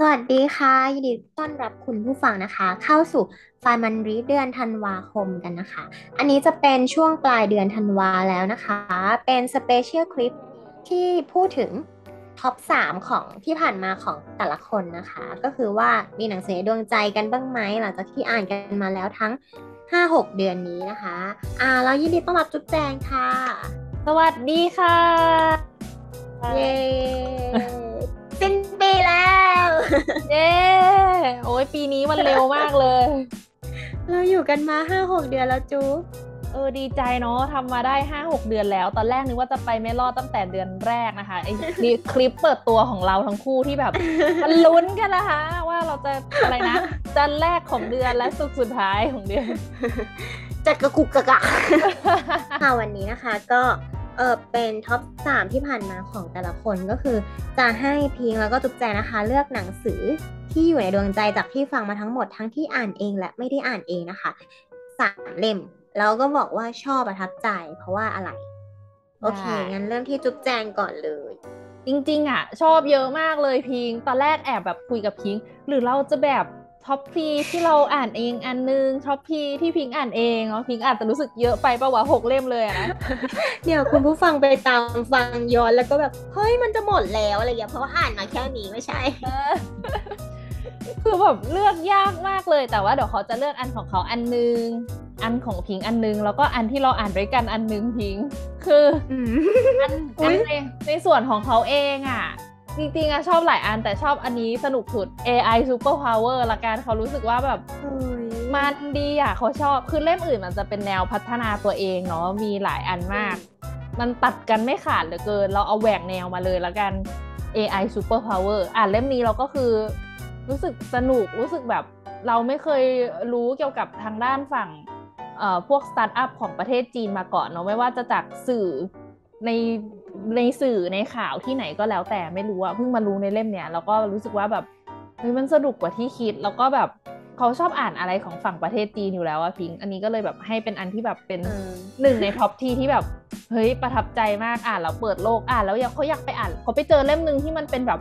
สวัสดีค่ะ ยินดีต้อนรับคุณผู้ฟังนะคะ เข้าสู่ไฟมันรีเดือนธันวาคมกันนะคะ อันนี้จะเป็นช่วงปลายเดือนธันวาแล้วนะคะ เป็น special clip ที่พูดถึง top 3 ของที่ผ่านมาของแต่ละคนนะคะ ก็คือว่ามีหนังสือดวงใจกันบ้างไหมหลังจากที่อ่านกันมาแล้วทั้ง 5-6 เดือนนี้นะคะ อ่าแล้วยินดีต้อนรับจุ๊บแจงค่ะ สวัสดีค่ะ ปีนี้มันเร็วมากเลย เราอยู่กันมาห้าหกเดือนแล้วจู๊บเออดีใจเนาะทำมาได้ห้าหกเดือนแล้ว ตอนแรกนึกว่าจะไปไม่รอดตั้งแต่เดือนแรกนะคะไอ้นี่คลิปเปิดตัวของเราทั้งคู่ที่แบบมันลุ้นกันนะคะ ว่าเราจะอะไรนะจันทร์แรกของเดือนและสุดสุดท้ายของเดือนจัดกระกุกกะกะค่ะวันนี้นะคะก็เออเป็นท็อปสามที่ผ่านมาของแต่ละคนก็คือจะให้พิงแล้วก็จุ๊บแจนะคะ เลือกหนังสือ ที่อยู่ในดวงใจจากที่ฟังมาทั้งหมดทั้งที่อ่านเองและไม่ได้อ่านเองนะคะสามเล่ม แล้วก็บอกว่าชอบประทับใจ เพราะว่าอะไร โอเคได้งั้นเริ่มที่จุ๊บแจงก่อนเลย จริง ๆ อะ ชอบเยอะมากเลยพิง ตอนแรกแอบแบบคุยกับพิง หรือเราจะแบบท็อปพีที่เราอ่านเองอันนึงท็อปพีที่พิงอ่านเองเนาะพิงอาจจะรู้สึกเยอะไปปะวะหกเล่มเลยอะนะเดี๋ยวคุณผู้ฟังไปตามฟังย้อนแล้วก็แบบ เฮ้ยมันจะหมดแล้วอะไรอย่างเงี้ยเพราะว่าอ่านมาแค่นี้ไม่ใช่เออ คือแบบเลือกยากมากเลย แต่ว่าเดี๋ยวเขาจะเลือกอันของเขาอันนึง อันของพิงอันนึง แล้วก็อันที่เราอ่านด้วยกันอันนึงพิง คืออืมอันอุ๊อันยในในส่วนของเขาเองอะจริงๆอะชอบหลายอันแต่ชอบอันนี้สนุกสุด AI Super Power ละกันเขารู้สึกว่าแบบเฮ้ยมันดีอะเขาชอบ คือเล่มอื่นมันจะเป็นแนวพัฒนาตัวเองเนาะมีหลายอันมาก มันตัดกันไม่ขาดเหลือเกิน เราเอาแหวกแนวมาเลยแล้วกัน AI Super Power อ่านเล่มนี้เราก็คือ รู้สึกสนุกรู้สึกแบบเราไม่เคยรู้เกี่ยวกับทางด้านฝั่งเอ่อพวกสตาร์ทอัพของประเทศจีนมาก่อนเนาะไม่ว่าจะจากสื่อในในสื่อในข่าวที่ไหนก็แล้วแต่ไม่รู้อะเพิ่งมารู้ในเล่มเนี้ยแล้วก็รู้สึกว่าแบบเฮ้ยมันสนุกกว่าที่คิด แล้วก็แบบเขาชอบอ่านอะไรของฝั่งประเทศจีนอยู่แล้วอะพิงค์อันนี้ก็เลยแบบให้เป็นอันที่แบบเป็นเออหนึ่งในท็อปทีที่แบบเฮ้ยประทับใจมากอ่านแล้วเปิดโลกอ่านแล้วอยากเขาอยากไปอ่านเขาไปเจอเล่มหนึ่งที่มันเป็นแบบ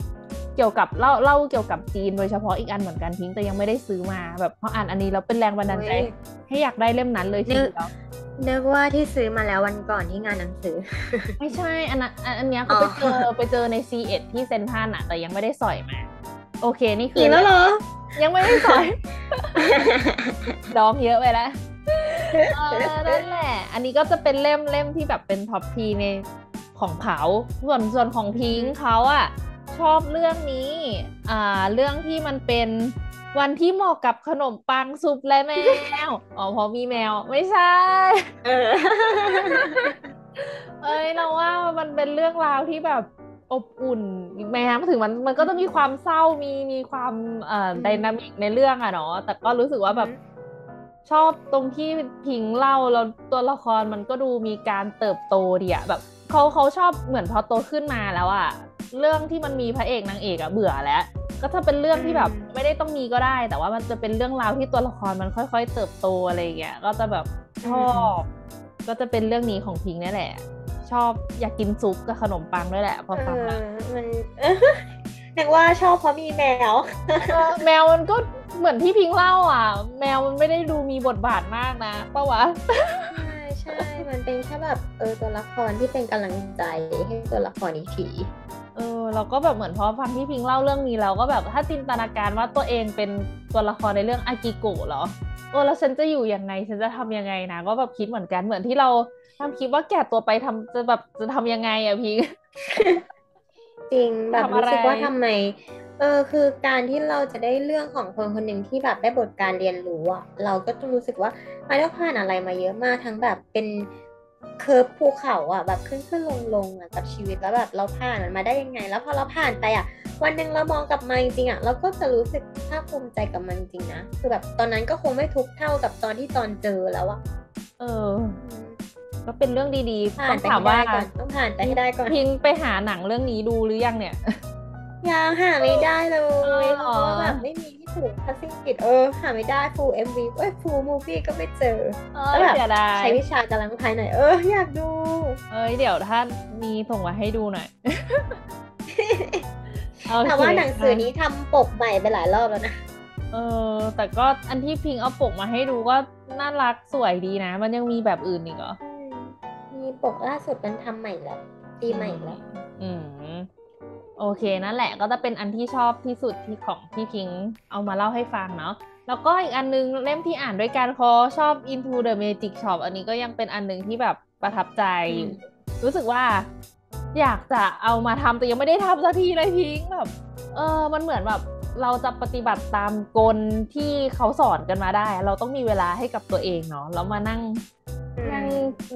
เกี่ยวกับเล่าเล่าเกี่ยวกับจีนโดยเฉพาะอีกอันเหมือนกันทิ้งแต่ยังไม่ได้ซื้อมาแบบพออ่านอันนี้แล้วเป็นแรงบันดาลใจเฮ้ยให้อยากได้เล่มนั้นเลยทีเดียวนึกว่าที่ซื้อมาแล้ววันก่อนที่งานหนังสือ ไม่ใช่ อันนั้นอันอันเนี้ยเขาไปเจออ๋อไปเจอใน C1 ที่เซนทรันอะแต่ยังไม่ได้สอยมา โอเคนี่คือีกแล้วเหรอ ยังไม่ได้สอย ดองเยอะไปแล้วเออนั่นแหละ อันนี้ก็จะเป็นเล่มเล่มที่แบบเป็นท็อปทีในของเขาส่วนส่วนของพิงค์เขาอะ ชอบเรื่องนี้อ่าเรื่องที่มันเป็นวันที่เหมาะกับขนมปังซุปและแมว อ๋อเพราะมีแมว ไม่ใช่ เออ เอ้ยเราว่ามันเป็นเรื่องราวที่แบบอบอุ่นแม้ถึงมันมันก็จะมีความเศร้ามีมีความเอ่ออืมไดนามิกในเรื่องอะเนาะแต่ก็รู้สึกว่าแบบอืมชอบตรงที่พิงเล่าแล้วตัวละครมันก็ดูมีการเติบโตดีอะแบบเขาเขาชอบเหมือนพอโตขึ้นมาแล้วอะ เรื่องที่มันมีพระเอกนางเอกอะเบื่อแล้ว ก็ถ้าเป็นเรื่องที่แบบอืมไม่ได้ต้องมีก็ได้ แต่ว่ามันจะเป็นเรื่องราวที่ตัวละครมันค่อย ๆ เติบโตอะไรอย่างเงี้ยก็จะแบบชอบก็จะเป็นเรื่องนี้ของพิงค์นี่แหละ ชอบอยากกินซุปกับขนมปังด้วยแหละพอเอฟังอแล้วมันเออนึกว่าชอบเพราะมีแมวเออแมวมันก็เหมือนที่พิงค์เล่าอะ แมวมันไม่ได้ดูมีบทบาทมากนะปะวะใช่ใช่ มันเป็นแค่แบบเออตัวละครที่เป็นกำลังใจให้ตัวละครอีกที เออเราก็แบบเหมือนพอฟังที่พิงค์เล่าเรื่องนี้แล้วก็แบบถ้าจินตนาการว่าตัวเองเป็นตัวละครในเรื่องอากิโกะเหรอโอ้แล้วฉันจะอยู่ยังไงฉันจะทำยังไงนะก็แบบคิดเหมือนกันเหมือนที่เราทำคลิปว่าแก่ตัวไปทำจะแบบจะทำยังไงอะพิงค์จริงแบบทำอะไรรู้สึกว่าทำไมเออคือการที่เราจะได้เรื่องของคนคนหนึ่งที่แบบได้บทการเรียนรู้อะเราก็ต้องรู้สึกว่ามันต้องผ่านอะไรมาเยอะมากทั้งแบบเป็น เคิร์ฟภูเขาอะแบบขึ้นขึ้นลงลงอะกับชีวิตแล้วแบบเราผ่านมันมาได้ยังไง แล้วพอเราผ่านไปอะวันหนึ่งเรามองกลับมาจริงๆอะเราก็จะรู้สึกภาคภูมิใจกับมันจริงๆนะคือแบบตอนนั้นก็คงไม่ทุกข์เท่ากับตอนที่ตอนเจอแล้วอะเออ ก็เป็นเรื่องดีๆผ่าต้นองไปถามให้ว่าได้ก่อนต้องผ่านไปให้ได้ก่อนพิงไปหาหนังเรื่องนี้ดูหรือยังเนี่ย ยังหาไม่ได้เลเออยเพราะว่าแบบไม่มีที่ถูกภาษาอังกฤษเออหาไม่ได้ full MV เอ้ย full movie ก็ไม่เจอเอแล้วอแบบเสียดายใช้วิชากำลังภายหน่อยเอออยากดู เอ้ยเดี๋ยวถ้ามีส่งมาให้ดูหน่อยโอเคแต่ว่าหนังสือนี้ทำปกใหม่ไปหลายรอบแล้วนะเออแต่ก็อันที่พิงเอาปกมาให้ดูก็น่ารักสวยดีนะ มันยังมีแบบอื่นอีกเหรออืมมีปกล่าสุดมันทำใหม่แล้วตีใหม่แล้วอืม โอเคนั่นแหละก็จะเป็นอันที่ชอบที่สุดที่ของพี่พิงค์เอามาเล่าให้ฟังเนาะแล้วก็อีกอันนึงเล่มที่อ่านด้วยกันคอชอบ Into the Magic Shop อันนี้ก็ยังเป็นอันหนึ่งที่แบบประทับใจอยู่รู้สึกว่า อยากจะเอามาทำแต่ยังไม่ได้ทำสักทีเลยพิงค์แบบเออมันเหมือนแบบเราจะปฏิบัติตามกลที่เขาสอนกันมาได้ เราต้องมีเวลาให้กับตัวเองเนาะแล้วมานั่งนั่ง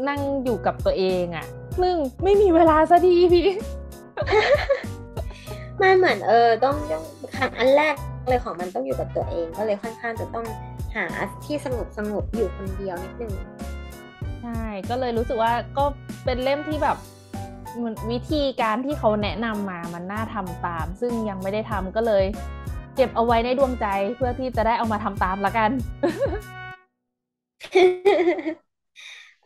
นั่งอยู่กับตัวเองอะซึ่งไม่มีเวลาสักทีพี่ มันเหมือนเออต้องต้องขั้นอันแรกเลยของมันต้องอยู่กับตัวเองก็เลยค่อนข้างจะต้องหาที่สงบสงบอยู่คนเดียวนิดนึงใช่ก็เลยรู้สึกว่าก็เป็นเล่มที่แบบเหมือนวิธีการที่เขาแนะนำมามันน่าทำตาม ซึ่งยังไม่ได้ทำก็เลย เก็บเอาไว้ในดวงใจเพื่อที่จะได้เอามาทำตามละกัน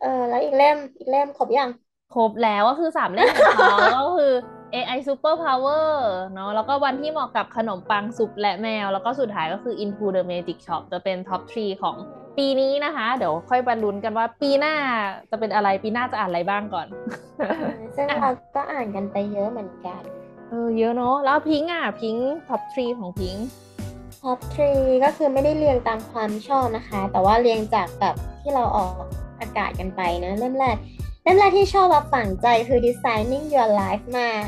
เออแล้วอีกเล่มอีกเล่มครบยัง ครบแล้วก็คือสามเล่มของเขาก็คือ AI Super Power เนาะแล้วก็วันที่เหมาะกับขนมปังซุปและแมว แล้วก็สุดท้ายก็คือ Into the Magic Shop จะเป็น top 3ของปีนี้นะคะ เดี๋ยวค่อยมาลุ้นกันว่าปีหน้าจะเป็นอะไรปีหน้าจะอ่านอะไรบ้างก่อนเออซึ่งเราก็อ่านกันไปเยอะเหมือนกัน เออเยอะเนาะแล้วพิงค์อะพิงค์ top 3ของพิงค์ top three ก็คือไม่ได้เรียงตามความชอบนะคะ แต่ว่าเรียงจากแบบที่เราออกอากาศกันไปนะเล่มแรก เล่มแรกที่ชอบแบบฝังใจคือ designing your life มาก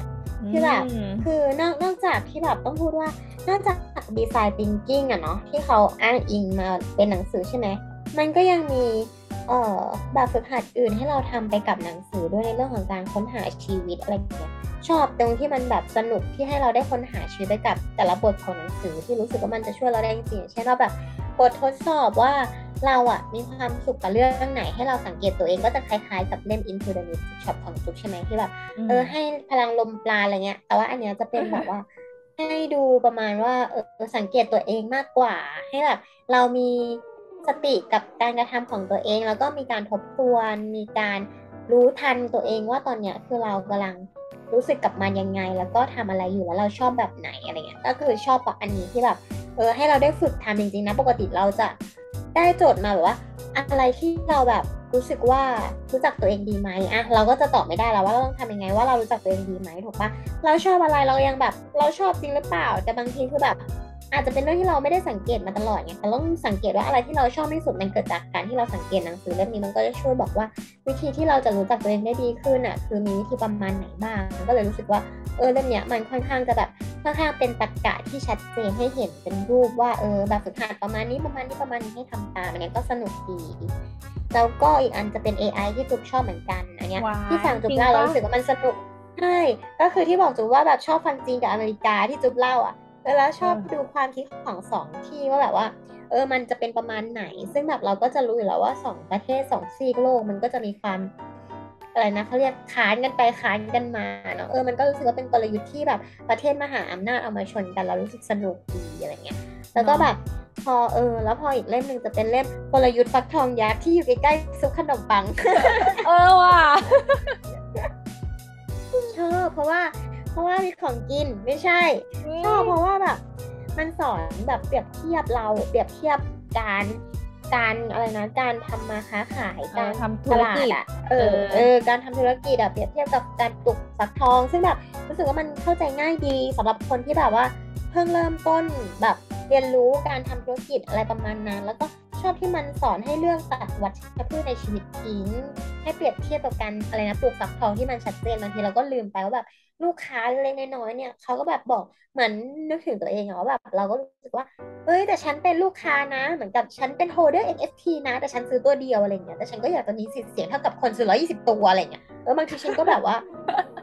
คือแบบอืมคือนอกนอกจากที่แบบต้องพูดว่านอกจากดีไซน์ thinking อะเนาะที่เขาอ้างอิงมาเป็นหนังสือใช่ไหมมันก็ยังมีเอ่อแบบฝึกหัดอื่นให้เราทำไปกับหนังสือด้วยในเรื่องของการค้นหาชีวิตอะไรอย่างเงี้ยชอบตรงที่มันแบบสนุกที่ให้เราได้ค้นหาชีวิตไปกับแต่ละบทของหนังสือที่รู้สึกว่ามันจะช่วยเราได้จริงๆเช่นว่าแบบบททดสอบว่า เราอะมีความสุขกับเรื่องไหน ให้เราสังเกตตัวเองก็จะคล้ายๆ กับเล่ม Into the Music Shop ของจุ๊บใช่ไหมที่แบบเออให้พลังลมปราณอะไรเงี้ย แต่ว่าอันเนี้ยจะเป็นแบบว่าให้ดูประมาณว่าเออสังเกตตัวเองมากกว่า ให้แบบเรามีสติกับการกระทำของตัวเอง แล้วก็มีการทบทวนมีการรู้ทันตัวเองว่าตอนเนี้ยคือเรากำลังรู้สึกกับมันยังไง แล้วก็ทำอะไรอยู่แล้วเราชอบแบบไหนอะไรเงี้ยก็คือชอบกับอันนี้ที่แบบเออให้เราได้ฝึกทำจริงๆนะปกติเราจะ ได้โจทย์มาแบบว่า อะไรที่เราแบบรู้สึกว่ารู้จักตัวเองดีไหมอะเราก็จะตอบไม่ได้แล้วว่าเราต้องทำยังไงว่าเรารู้จักตัวเองดีไหมถูกปะเราชอบอะไรเรายังแบบ เราชอบจริงหรือเปล่า แต่บางทีคือแบบ อาจจะเป็นเรื่องที่เราไม่ได้สังเกตมาตลอดไงแต่ต้องสังเกตว่าอะไรที่เราชอบที่สุดมันเกิดจากการที่เราสังเกตหนังสือเล่มนี้มันก็จะช่วยบอกว่า วิธีที่เราจะรู้จักตัวเองได้ดีขึ้นอะคือมีวิธีประมาณไหนบ้างก็เลยรู้สึกว่าเออเล่มเนี้ยมันค่อนข้างจะแบบ ค่อนข้างเป็นตรรกะที่ชัดเจนให้เห็นเป็นรูปว่าเออแบบฝึกหัดประมาณนี้ประมาณนี้ประมาณนี้ให้ทำตามอันเนี้ยก็สนุกดีแล้วก็อีกอันจะเป็น AI ที่จุ๊บชอบเหมือนกันอันเนี้ยว้ายที่สั่งจุ๊บจริงเล่าเราปะรู้สึกว่ามันสนุกใช่ก็คือที่บอกจุ๊บว่าแบบชอบฟังจีนกับอเมริกาที่จุ๊บเล่าอะแล้วชอบดูความคิดของสองที่ว่าแบบว่าเออมันจะเป็นประมาณไหน ซึ่งแบบเราก็จะรู้อยู่แล้วว่าสองประเทศสองซีกโลกมันก็จะมีความ อะไรนะเขาเรียกค้านกันไปค้านกันมาเนาะเออมันก็รู้สึกว่าเป็นกลยุทธ์ที่แบบประเทศมหาอำนาจเอามาชนกันเรารู้สึกสนุกดีอะไรเงี้ยแล้วก็แบบพอเออ แล้วพออีกเล่มหนึ่งจะเป็นเล่มกลยุทธ์ฟักทองยักษ์ที่อยู่ใกล้ๆซุปขนมปัง เออว่ะชอบเพราะว่า เพราะว่ามีของกินไม่ใช่ชอบเพราะว่าแบบ มันสอนแบบเปรียบเทียบเราเปรียบเทียบการ การอะไรนะการทำมาค้าขายเอการอทำธุตรลากิดจอะเออเออเออการทำธุรกิจอะเปรียบเทียบกับการปลูกฟักทอง ซึ่งแบบรู้สึกว่ามันเข้าใจง่ายดีสำหรับคนที่แบบว่า เพิ่งเริ่มต้นแบบเรียนรู้การทำธุรกิจอะไรประมาณนั้น แล้วก็ ชอบที่มันสอนให้เรื่องตัดวัชพืชในชีวิตทิ้งให้เปรียบเทียบกับการอะไรนะปลูกฟักทองที่มันชัดเจนบางทีเราก็ลืมไปว่าแบบลูกค้าเล็กน้อยเนี่ยเขาก็แบบบอกเหมือนนึกถึงตัวเองอะว่าแบบเราก็รู้สึกว่าเอ้ยแต่ฉันเป็นลูกค้านะ เหมือนกับฉันเป็นโฮเดอร์ NFT นะ แต่ฉันซื้อตัวเดียวอะไรเงี้ยแต่ฉันก็อยากจะมีสิทธิ์เสียงเท่ากับคนซื้อร้อยี่สิบตัวอะไรเงี้ยเออบางทีฉันก็แบบว่า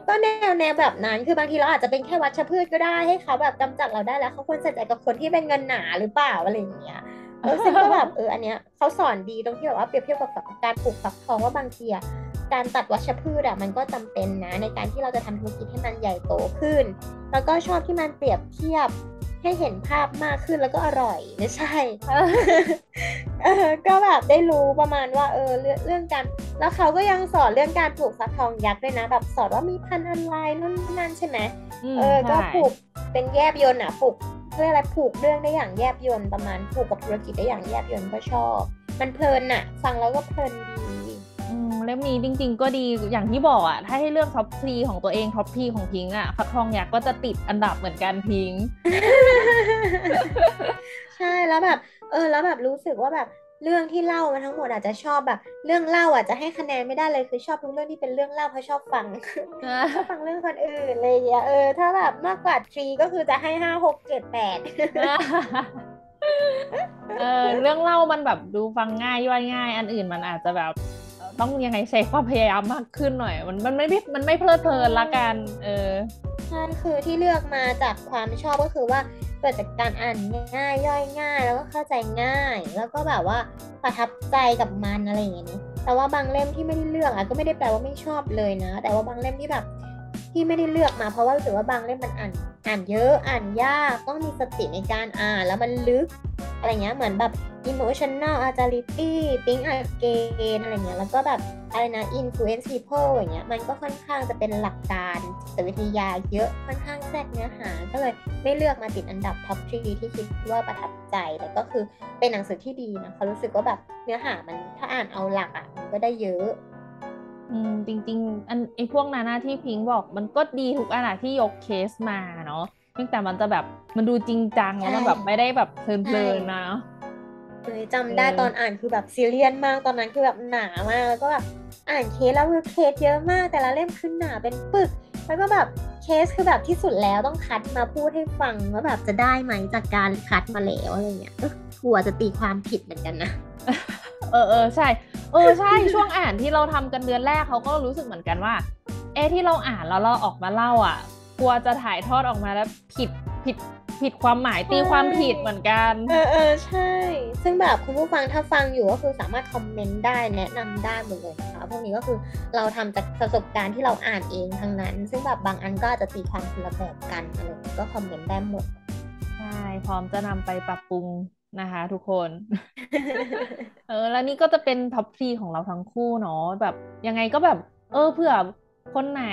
ก็แนวแนวแบบนั้นคือบางทีเราอาจจะเป็นแค่วัชพืชก็ได้ให้เขาแบบกำจัดเราได้แล้วเขาควรใส่ใจกับคนที่เป็นเงินหนาหรือเปล่าอะไรอย่างเงี้ย ซึ่งก็แบบเอออันเนี้ยเขาสอนดีตรงที่แบบว่าเปรียบเทียบกับการปลูกฟักทองว่าบางทีอะการตัดวัชพืชอะมันก็จำเป็นนะ ในการที่เราจะทำธุรกิจให้มันใหญ่โตขึ้น แล้วก็ชอบที่มันเปรียบเทียบให้เห็นภาพมากขึ้นแล้วก็อร่อยไม่ใช่เออก็แบบได้รู้ประมาณว่าเออเรื่องเรื่องการ แล้วเขาก็ยังสอนเรื่องการปลูกฟักทองยักษ์ด้วยนะ แบบสอนว่ามีพันธุ์อะไรนู่นนี่นั่นใช่ไหมมเออ ก็ใช่ปลูกเป็นแยบยนต์อะผูก เรียกอะไรผูกเรื่องได้อย่างแยบยนต์ประมาณผูกกับธุรกิจได้อย่างแยบยนต์ก็ชอบ มันเพลินอะฟังแล้วก็เพลินดีอืมเล่มนี้จริงๆก็ดีอย่างที่บอกอะถ้าให้เลือก top three ของตัวเอง top three ของพิงค์อะฟักทองยักษ์ก็จะติดอันดับเหมือนกันพิงค์ใช่แล้วแบบ เออแล้วแบบรู้สึกว่าแบบ เรื่องที่เล่ามาทั้งหมดอาจจะชอบแบบ เรื่องเล่าอาจจะให้คะแนนไม่ได้เลยคือชอบทุกเรื่องที่เป็นเรื่องเล่าเพราะชอบฟังชอบฟังเรื่องคนอื่นเลยอย่างเงี้ยเออถ้าแบบมากกว่าทรีก็คือจะให้ห้าหกเจ็ดแปดเออเรื่องเล่ามันแบบดูฟังง่ายย่อยง่าย อันอื่นมันอาจจะแบบเอ่อต้องยังไงใช้ความพยายามมากขึ้นหน่อย มันมันไม่มันไม่เพลิดเพลินละกัน เออใช่คือที่เลือกมาจากความชอบก็คือว่าเกิดจากการอ่านง่ายย่อยง่าย แล้วก็เข้าใจง่าย แล้วก็แบบว่าประทับใจกับมันอะไรอย่างเงี้ยแต่ว่าบางเล่มที่ไม่ได้เลือกอะก็ไม่ได้แปลว่าไม่ชอบเลยนะ แต่ว่าบางเล่มที่แบบ ที่ไม่ได้เลือกมาเพราะว่ารู้สึกว่าบางเล่มมันอ่านอ่านเยอะอ่านยากต้องมีสติในการอ่านแล้วมันลึกอะไรเงี้ยเหมือนแบบ emotional agility think again อะไรเงี้ยแล้วก็แบบอะไรนะ influence people อย่างเงี้ยมันก็ค่อนข้างจะเป็นหลักการจิตวิทยาเยอะค่อนข้างแทรกเนื้อหา ก็เลยไม่เลือกมาติดอันดับ top 3ที่คิดว่าประทับใจแต่ก็คือเป็นหนังสือที่ดีนะเขารู้สึกว่าแบบเนื้อหามันถ้าอ่านเอาหลักอะมันก็ได้เยอะ อืมจริง ๆ อันไอ้พวกนั้นนะที่พิงค์บอกมันก็ดีทุกอันอะที่ยกเคสมาเนาะเพียงแต่มันจะแบบมันดูจริงจังแล้วมันแบบไม่ได้แบบเพลินๆนะเลยจำได้เออตอนอ่านคือแบบซีเรียสมากตอนนั้นคือแบบหนามากแล้วก็แบบอ่านเคสแล้วคือเคสเยอะมาก แต่ละเล่มคือหนาเป็นปึก แล้วก็แบบเคสคือแบบที่สุดแล้วต้องคัดมาพูดให้ฟังว่าแบบจะได้ไหมจากการคัดมาแล้วอะไรเงี้ยเออกลัวจะตีความผิดเหมือนกันนะเออเออใช่ เออใช่ช่วงอ่านที่เราทำกันเดือนแรกเขาก็รู้สึกเหมือนกันว่า เอะที่เราอ่านแล้วเราออกมาเล่าอะ กลัวจะถ่ายทอดออกมาแล้วผิดผิดผิดความหมายตีความผิดเหมือนกัน เออเออใช่ ซึ่งแบบคุณผู้ฟังถ้าฟังอยู่ก็คือสามารถคอมเมนต์ได้แนะนำได้หมดเลยนะคะพวกนี้ก็คือเราทำจากประสบการณ์ที่เราอ่านเองทั้งนั้น ซึ่งแบบบางอันก็อาจจะตีความคนละแบบกันอะไรอย่างเงี้ยก็คอมเมนต์ได้หมดใช่พร้อมจะนำไปปรับปรุง นะคะ ทุกคน เออ แล้วนี่ก็จะเป็น top three ของเราทั้งคู่เนาะแบบยังไงก็แบบ เออเผื่อคนไหน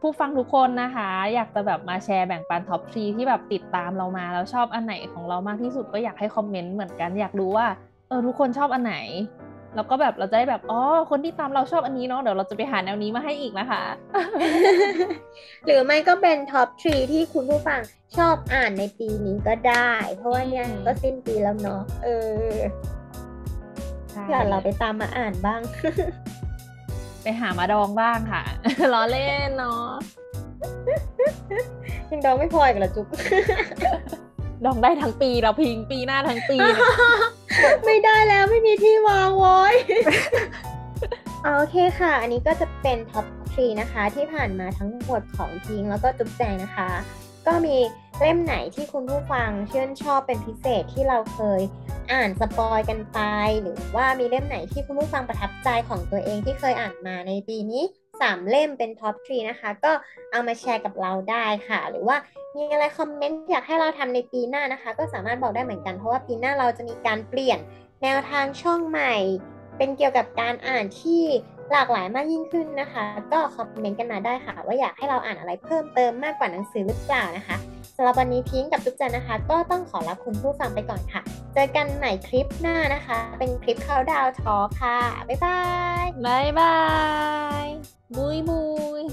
ผู้ฟังทุกคนนะคะ อยากจะแบบมาแชร์แบ่งปัน top three ที่แบบติดตามเรามาแล้วชอบอันไหนของเรามากที่สุดก็อยากให้คอมเมนต์เหมือนกันอยากรู้ว่าเออทุกคนชอบอันไหน แล้วก็แบบเราจะได้แบบอ๋อคนที่ตามเราชอบอันนี้เนาะเดี๋ยวเราจะไปหาแนวนี้มาให้อีกนะคะ หรือไม่ก็เป็นท็อปทรีที่คุณผู้ฟังชอบอ่านในปีนี้ก็ได้ เพราะว่าเนี่ยอืมก็สิ้นปีแล้วเนาะเออใช่เผื่อเราไปตามมาอ่านบ้าง ไปหามาดองบ้างค่ะล้อเล่นเนาะยังดองไม่พออีกเหรอจุ๊บ ดองได้ทั้งปีเราพิงค์ปีหน้าทั้งปี ไม่ได้แล้วไม่มีที่วางไว้โอเคค่ะ อันนี้ก็จะเป็น top three นะคะที่ผ่านมาทั้งหมดของพิงค์แล้วก็จุ๊บแจงนะคะ ก็มีเล่มไหนที่คุณผู้ฟังชื่นชอบเป็นพิเศษที่เราเคยอ่านสปอยกันไป หรือว่ามีเล่มไหนที่คุณผู้ฟังประทับใจของตัวเองที่เคยอ่านมาในปีนี้ 3 เล่มเป็น top three นะคะ ก็เอามาแชร์กับเราได้ค่ะ หรือว่ามีอะไรคอมเมนต์อยากให้เราทำในปีหน้านะคะ ก็สามารถบอกได้เหมือนกัน เพราะว่าปีหน้าเราจะมีการเปลี่ยนแนวทางช่องใหม่ เป็นเกี่ยวกับการอ่านที่หลากหลายมากยิ่งขึ้นนะคะ ก็คอมเมนต์กันมาได้ค่ะ ว่าอยากให้เราอ่านอะไรเพิ่มเติมมากกว่าหนังสือหรือเปล่านะคะ สำหรับวันนี้พิงกับทุกจันนะคะ ก็ต้องขอลาคุณผู้ฟังไปก่อนค่ะ เจอกันใหม่คลิปหน้านะคะ เป็นคลิปเขาดาวทอค่ะ บ๊ายบายบายบาย บุยบุย